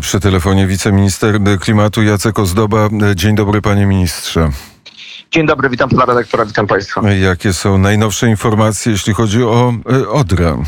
Przy telefonie wiceminister klimatu Jacek Ozdoba. Dzień dobry panie ministrze. Dzień dobry, witam pana redaktora, witam państwa. Jakie są najnowsze informacje, jeśli chodzi o e, Odrę?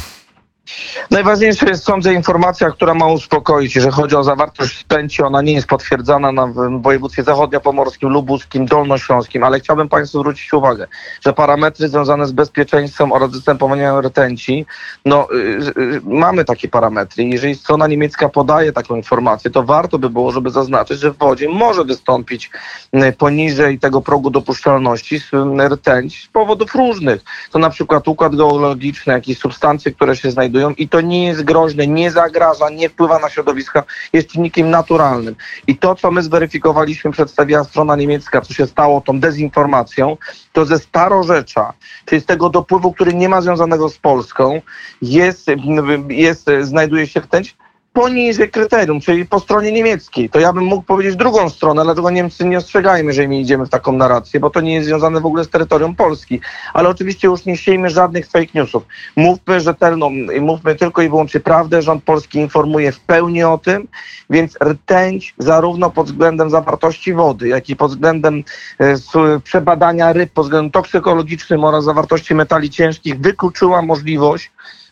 Najważniejsza jest, sądzę, informacja, która ma uspokoić. Jeżeli chodzi o zawartość spęci, ona nie jest potwierdzana na województwie zachodniopomorskim, lubuskim, dolnośląskim, ale chciałbym Państwu zwrócić uwagę, że parametry związane z bezpieczeństwem oraz występowaniem rtęci, no y, y, mamy takie parametry. Jeżeli strona niemiecka podaje taką informację, to warto by było, żeby zaznaczyć, że w wodzie może wystąpić y, poniżej tego progu dopuszczalności y, rtęć z powodów różnych. To na przykład układ geologiczny, jakieś substancje, które się znajdują i to nie jest groźne, nie zagraża, nie wpływa na środowisko, jest czynnikiem naturalnym. I to, co my zweryfikowaliśmy, przedstawiła strona niemiecka, co się stało tą dezinformacją, to ze starorzecza, czyli z tego dopływu, który nie ma związanego z Polską, jest, jest znajduje się rtęć, poniżej kryterium, czyli po stronie niemieckiej. To ja bym mógł powiedzieć drugą stronę, dlatego Niemcy nie ostrzegajmy, jeżeli my idziemy w taką narrację, bo to nie jest związane w ogóle z terytorium Polski. Ale oczywiście już nie siejmy żadnych fake newsów. Mówmy rzetelną, mówmy tylko i wyłącznie prawdę. Rząd polski informuje w pełni o tym, więc rtęć zarówno pod względem zawartości wody, jak i pod względem e, przebadania ryb, pod względem toksykologicznym oraz zawartości metali ciężkich wykluczyła możliwość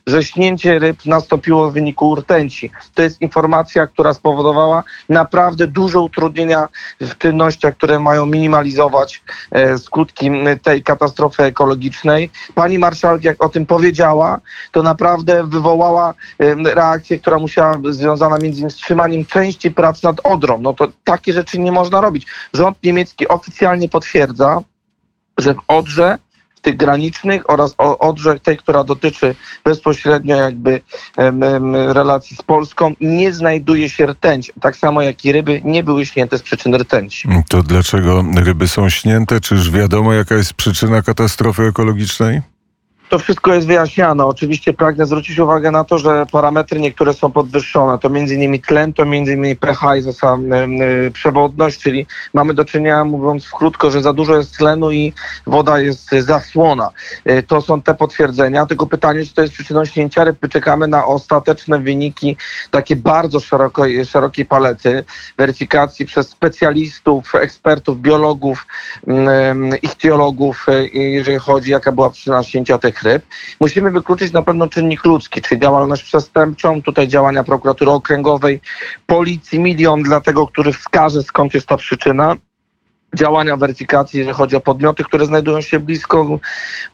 że śnięcie ryb nastąpiło w wyniku rtęci. To jest informacja, która spowodowała naprawdę duże utrudnienia w czynnościach, które mają minimalizować e, skutki tej katastrofy ekologicznej. Pani marszałek, jak o tym powiedziała, to naprawdę wywołała reakcję, która musiała związana między innymi z trzymaniem części prac nad Odrą. No to takie rzeczy nie można robić. Rząd niemiecki oficjalnie potwierdza, że w Odrze tych granicznych oraz odrzech tej, która dotyczy bezpośrednio jakby relacji z Polską, nie znajduje się rtęć. Tak samo jak i ryby nie były śnięte z przyczyn rtęci. To dlaczego ryby są śnięte? Czyż wiadomo, jaka jest przyczyna katastrofy ekologicznej? To wszystko jest wyjaśniane. Oczywiście pragnę zwrócić uwagę na to, że parametry niektóre są podwyższone. To innymi tlen, to innymi pH i y, przewodność, czyli mamy do czynienia, mówiąc krótko, że za dużo jest tlenu i woda jest zasłona. Y, to są te potwierdzenia. Tylko pytanie, czy to jest przyczyną śnięcia ryb. Czekamy na ostateczne wyniki takie bardzo szerokiej, szerokiej palety weryfikacji przez specjalistów, ekspertów, biologów, ichtiologów, y, jeżeli chodzi, jaka była przyczyna śnięcia tych ryb. Musimy wykluczyć na pewno czynnik ludzki, czyli działalność przestępczą, tutaj działania prokuratury okręgowej, policji, milion dla tego, który wskaże skąd jest ta przyczyna działania weryfikacji, jeżeli chodzi o podmioty, które znajdują się blisko.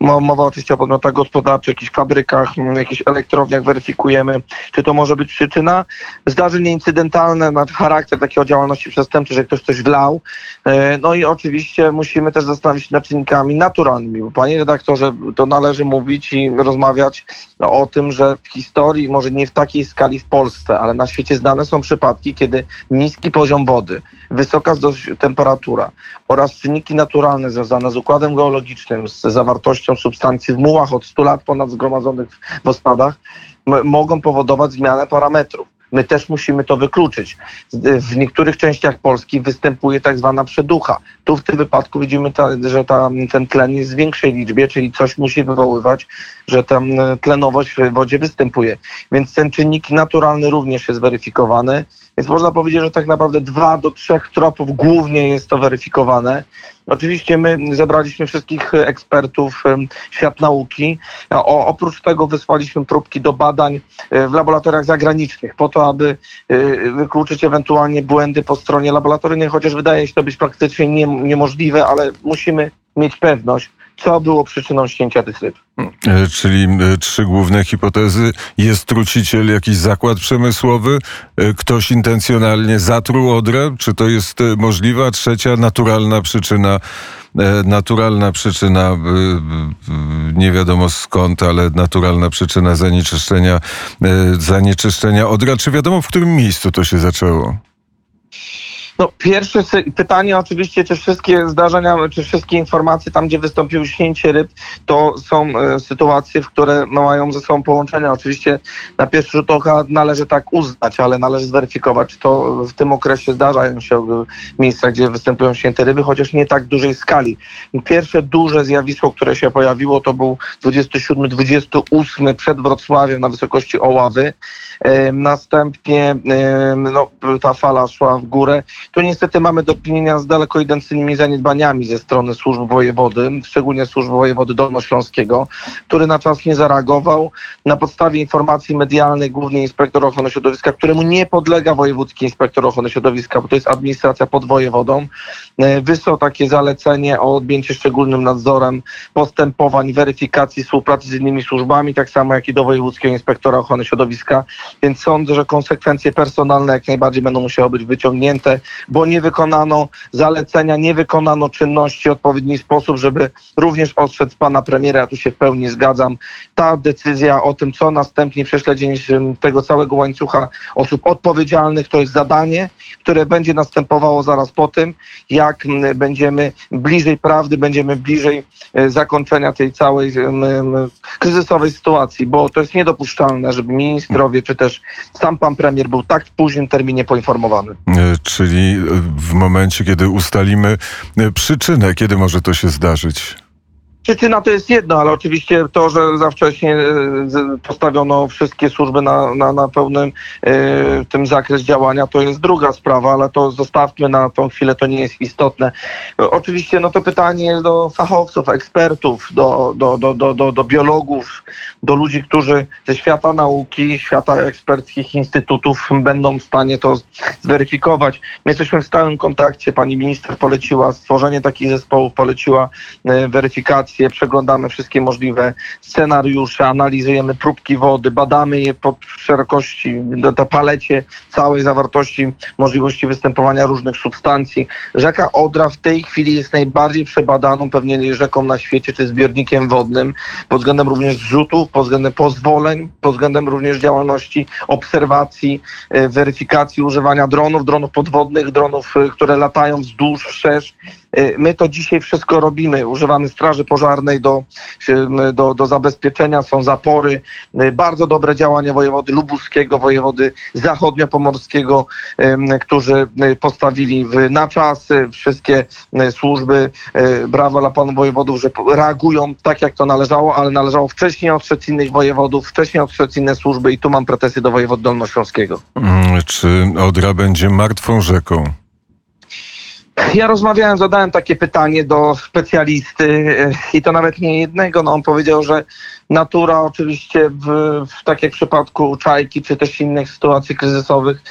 Mowa oczywiście o podmiotach gospodarczych, jakichś fabrykach, jakichś elektrowniach weryfikujemy, czy to może być przyczyna. Zdarzenie incydentalne, na charakter takiej działalności przestępczej, że ktoś coś wlał. E, no i oczywiście musimy też zastanowić się nad czynnikami naturalnymi. Bo panie redaktorze, to należy mówić i rozmawiać o tym, że w historii, może nie w takiej skali w Polsce, ale na świecie znane są przypadki, kiedy niski poziom wody, wysoka temperatura, oraz czynniki naturalne związane z układem geologicznym, z zawartością substancji w mułach od 100 lat ponad zgromadzonych w ospadach, mogą powodować zmianę parametrów. My też musimy to wykluczyć. W niektórych częściach Polski występuje tak zwana przeducha. Tu w tym wypadku widzimy, ta, że ta, ten tlen jest w większej liczbie, czyli coś musi wywoływać, że ta tlenowość w wodzie występuje. Więc ten czynnik naturalny również jest weryfikowany. Więc można powiedzieć, że tak naprawdę dwa do trzech tropów głównie jest to weryfikowane. Oczywiście my zebraliśmy wszystkich ekspertów świat nauki. O, oprócz tego wysłaliśmy próbki do badań e, w laboratoriach zagranicznych po to, aby e, wykluczyć ewentualnie błędy po stronie laboratoryjnej, chociaż wydaje się to być praktycznie nie, niemożliwe, ale musimy mieć pewność, co było przyczyną ścięcia tych ryb. E, czyli e, trzy główne hipotezy. Jest truciciel, jakiś zakład przemysłowy, e, ktoś intencjonalnie zatruł odrę, czy to jest możliwe? A trzecia, naturalna przyczyna, naturalna przyczyna, nie wiadomo skąd, ale naturalna przyczyna zanieczyszczenia, zanieczyszczenia odra. Czy wiadomo, w którym miejscu to się zaczęło? No, pierwsze pytanie oczywiście, czy wszystkie zdarzenia, czy wszystkie informacje tam, gdzie wystąpiło śnięcie ryb, to są e, sytuacje, w które no, mają ze sobą połączenia. Oczywiście na pierwszy rzut oka należy tak uznać, ale należy zweryfikować, czy to w tym okresie zdarzają się miejsca, gdzie występują śnięte ryby, chociaż nie tak dużej skali. Pierwsze duże zjawisko, które się pojawiło, to był 27-28 przed Wrocławiem na wysokości Oławy. E, Następnie e, no, ta fala szła w górę. Tu niestety mamy do czynienia z daleko idącymi zaniedbaniami ze strony służb wojewody, szczególnie służb wojewody dolnośląskiego, który na czas nie zareagował. Na podstawie informacji medialnej główny inspektor ochrony środowiska, któremu nie podlega wojewódzki inspektor ochrony środowiska, bo to jest administracja pod wojewodą, e, wysłał takie zalecenie o odjęcie szczególnym nadzorem postępowań, weryfikacji współpracy z innymi służbami, tak samo jak i do wojewódzkiego inspektora ochrony środowiska. Więc sądzę, że konsekwencje personalne jak najbardziej będą musiały być wyciągnięte, bo nie wykonano zalecenia, nie wykonano czynności w odpowiedni sposób, żeby również ostrzec pana premiera, ja tu się w pełni zgadzam. Ta decyzja o tym, co następnie prześledzenie tego całego łańcucha osób odpowiedzialnych, to jest zadanie, które będzie następowało zaraz po tym, jak mm, będziemy bliżej prawdy, będziemy bliżej e, zakończenia tej całej kryzysowej sytuacji, bo to jest niedopuszczalne, żeby ministrowie czy też sam pan premier był tak w późnym terminie poinformowany. E, Czyli e, w momencie, kiedy ustalimy e, przyczynę, kiedy może to się zdarzyć? Przyczyna to jest jedno, ale oczywiście to, że za wcześnie e, postawiono wszystkie służby na, na, na pełnym e, tym zakres działania, to jest druga sprawa, ale to zostawmy na tą chwilę, to nie jest istotne. Oczywiście no to pytanie do fachowców, ekspertów, do, do, do, do, do biologów, do ludzi, którzy ze świata nauki, świata eksperckich instytutów będą w stanie to zweryfikować. My jesteśmy w stałym kontakcie. Pani minister poleciła stworzenie takich zespołów, poleciła e, weryfikację, przeglądamy wszystkie możliwe scenariusze, analizujemy próbki wody, badamy je po szerokości, do palecie całej zawartości możliwości występowania różnych substancji. Rzeka Odra w tej chwili jest najbardziej przebadaną pewnie rzeką na świecie, czy zbiornikiem wodnym, pod względem również zrzutów, pod względem pozwoleń, pod względem również działalności obserwacji, e, weryfikacji używania dronów, dronów podwodnych, dronów, e, które latają wzdłuż, wszerz. E, My to dzisiaj wszystko robimy. Używamy straży pożarnej do, się- do, do zabezpieczenia, są zapory. E, Bardzo dobre działania wojewody lubuskiego, wojewody zachodniopomorskiego, którzy postawili na czas wszystkie służby. Brawo dla panów wojewodów, że reagują tak, jak to należało, ale należało wcześniej ostrzec innych wojewodów, wcześniej ostrzec inne służby i tu mam pretensje do wojewody dolnośląskiego. Mm, Czy Odra będzie martwą rzeką? Ja rozmawiałem, zadałem takie pytanie do specjalisty e, i to nawet nie jednego. No on powiedział, że natura oczywiście, w, w tak jak w przypadku czajki czy też innych sytuacji kryzysowych,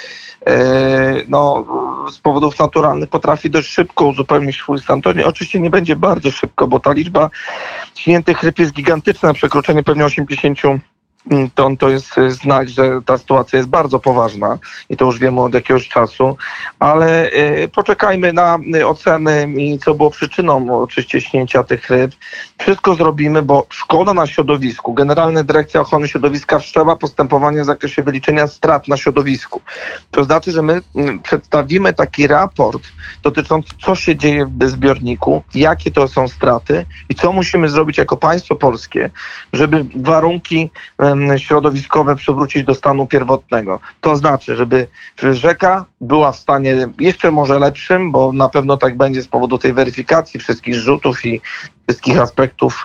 e, no, z powodów naturalnych potrafi dość szybko uzupełnić swój stan. To nie, oczywiście nie będzie bardzo szybko, bo ta liczba śniętych ryb jest gigantyczna, przekroczenie pewnie 80 ton to jest e, znak, że ta sytuacja jest bardzo poważna i to już wiemy od jakiegoś czasu, ale e, poczekajmy na e, oceny i co było przyczyną oczywiście śnięcia tych ryb. Wszystko zrobimy, bo szkoda na środowisku. Generalna Dyrekcja Ochrony Środowiska wszczęła postępowanie w zakresie wyliczenia strat na środowisku. To znaczy, że my mm, przedstawimy taki raport dotyczący co się dzieje w zbiorniku, jakie to są straty i co musimy zrobić jako państwo polskie, żeby warunki em, środowiskowe przywrócić do stanu pierwotnego. To znaczy, żeby rzeka była w stanie jeszcze może lepszym, bo na pewno tak będzie z powodu tej weryfikacji wszystkich rzutów i wszystkich aspektów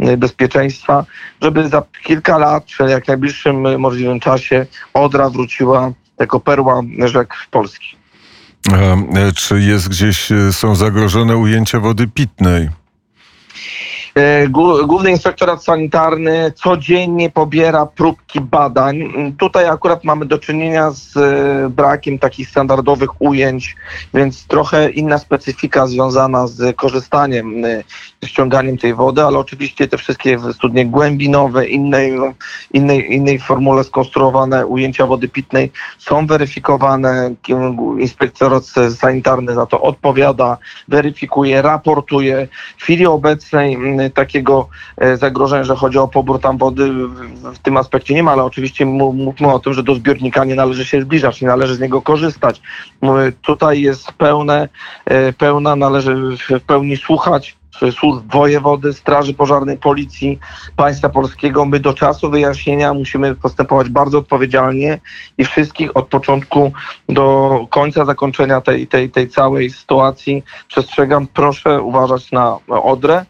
y, y, bezpieczeństwa, żeby za kilka lat, czy jak najbliższym y, możliwym czasie Odra wróciła jako perła rzek Polski. A, e, Czy jest gdzieś, są zagrożone ujęcia wody pitnej? E, Główny Inspektorat Sanitarny codziennie pobiera próbki badań. Mm, Tutaj akurat mamy do czynienia z e, brakiem takich standardowych ujęć, więc trochę inna specyfika związana z korzystaniem, e, z ściąganiem tej wody, ale oczywiście te wszystkie studnie głębinowe, innej, innej, innej formule skonstruowane ujęcia wody pitnej są weryfikowane. Inspektorat Sanitarny za to odpowiada, weryfikuje, raportuje. W chwili obecnej mm, takiego e, zagrożenia, że chodzi o pobór tam wody w, tym aspekcie nie ma, ale oczywiście mówmy o tym, że do zbiornika nie należy się zbliżać, nie należy z niego korzystać. Mówię, Tutaj jest pełne, e, pełna, należy w pełni słuchać służb wojewody, straży pożarnej, policji państwa polskiego. My do czasu wyjaśnienia musimy postępować bardzo odpowiedzialnie i wszystkich od początku do końca zakończenia tej, tej, tej całej sytuacji przestrzegam. Proszę uważać na Odrę.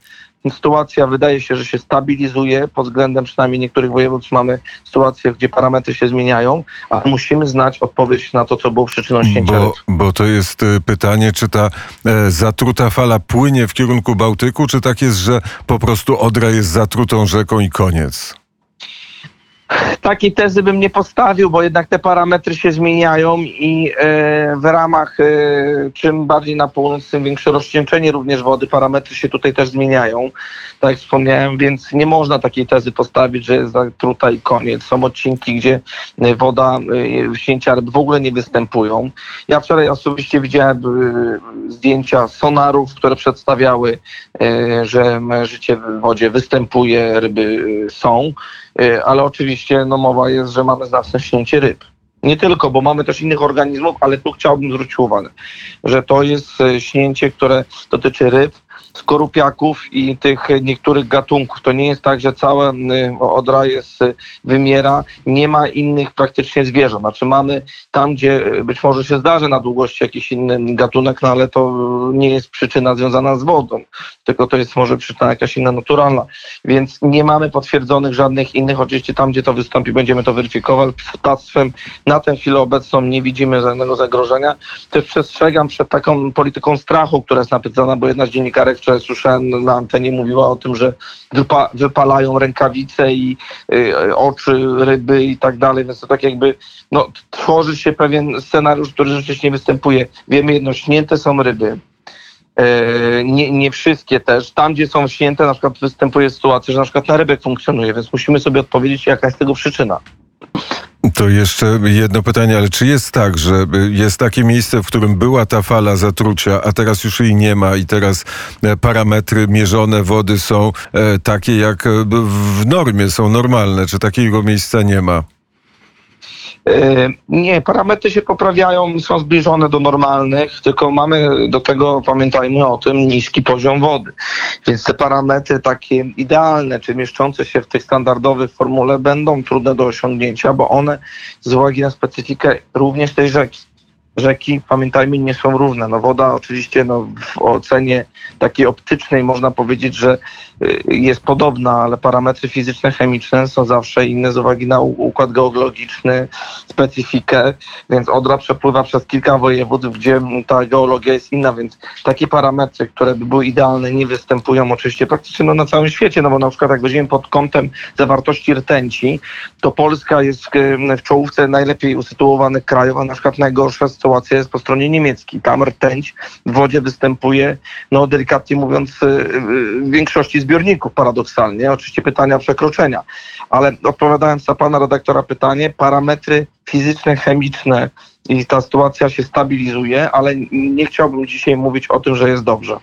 Sytuacja wydaje się, że się stabilizuje pod względem przynajmniej niektórych województw mamy sytuację, gdzie parametry się zmieniają, a musimy znać odpowiedź na to, co było przyczyną śnięcia Bo, bo to jest e, pytanie, czy ta e, zatruta fala płynie w kierunku Bałtyku, czy tak jest, że po prostu Odra jest zatrutą rzeką i koniec? Takiej tezy bym nie postawił, bo jednak te parametry się zmieniają i e, w ramach e, czym bardziej na północ, tym większe rozcieńczenie również wody, parametry się tutaj też zmieniają, tak jak wspomniałem, więc nie można takiej tezy postawić, że jest zatruta i koniec. Są odcinki, gdzie e, woda, ryb w ogóle nie występują. Ja wczoraj osobiście widziałem zdjęcia sonarów, które przedstawiały, że życie w wodzie występuje, ryby są. Y, ale oczywiście no, mowa jest, że mamy znaczne śnięcie ryb. Nie tylko, bo mamy też innych organizmów, ale tu chciałbym zwrócić uwagę, że to jest y, śnięcie, które dotyczy ryb, skorupiaków i tych niektórych gatunków. To nie jest tak, że cała y, odra jest, y, wymiera, nie ma innych praktycznie zwierząt. Znaczy mamy tam, gdzie y, być może się zdarzy na długości jakiś inny gatunek, no ale to nie jest przyczyna związana z wodą, tylko to jest może przyczyna jakaś inna naturalna więc nie mamy potwierdzonych żadnych innych. Oczywiście tam, gdzie to wystąpi, będziemy to weryfikować. Ptactwem na tę chwilę obecną nie widzimy żadnego zagrożenia. Też przestrzegam przed taką polityką strachu, która jest napędzana, bo jedna z dziennikarek wczoraj słyszałem na antenie mówiła o tym, że wypa- wypalają rękawice i y, oczy ryby i tak dalej, więc to tak jakby no, tworzy się pewien scenariusz, który rzeczywiście nie występuje. Wiemy jedno, śnięte są ryby. E, nie, nie wszystkie też. Tam, gdzie są śnięte, na przykład występuje sytuacja, że na przykład na rybek funkcjonuje, więc musimy sobie odpowiedzieć, jaka jest tego przyczyna. To jeszcze jedno pytanie, ale czy jest tak, że y, jest takie miejsce, w którym była ta fala zatrucia, a teraz już jej nie ma i teraz e, parametry mierzone wody są e, takie jak e, w normie, są normalne? Czy takiego miejsca nie ma? E, Nie, parametry się poprawiają, są zbliżone do normalnych, tylko mamy do tego, pamiętajmy o tym, niski poziom wody. Więc te parametry takie idealne, czy mieszczące się w tej standardowej formule będą trudne do osiągnięcia, bo one z uwagi na specyfikę również tej rzeki. Rzeki, pamiętajmy, nie są równe. No woda oczywiście no, w ocenie takiej optycznej można powiedzieć, że y, jest podobna, ale parametry fizyczne, chemiczne są zawsze inne z uwagi na układ geologiczny, specyfikę, więc Odra przepływa przez kilka województw, gdzie ta geologia jest inna, więc takie parametry, które by były idealne, nie występują oczywiście praktycznie no, na całym świecie, no bo na przykład jak weźmiemy pod kątem zawartości rtęci, to Polska jest w, w czołówce najlepiej usytuowanych krajów, a na przykład najgorsza sytuacja jest po stronie niemieckiej. Tam rtęć w wodzie występuje, no delikatnie mówiąc, y, y, w większości zbiorników paradoksalnie. Oczywiście pytania przekroczenia, ale odpowiadając na pana redaktora pytanie, parametry fizyczne, chemiczne i ta sytuacja się stabilizuje, ale nie chciałbym dzisiaj mówić o tym, że jest dobrze.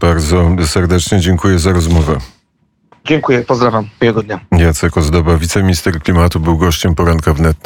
Bardzo serdecznie dziękuję za rozmowę. Dziękuję, pozdrawiam, miłego dnia. Jacek Ozdoba, wiceminister klimatu, był gościem poranka wnet.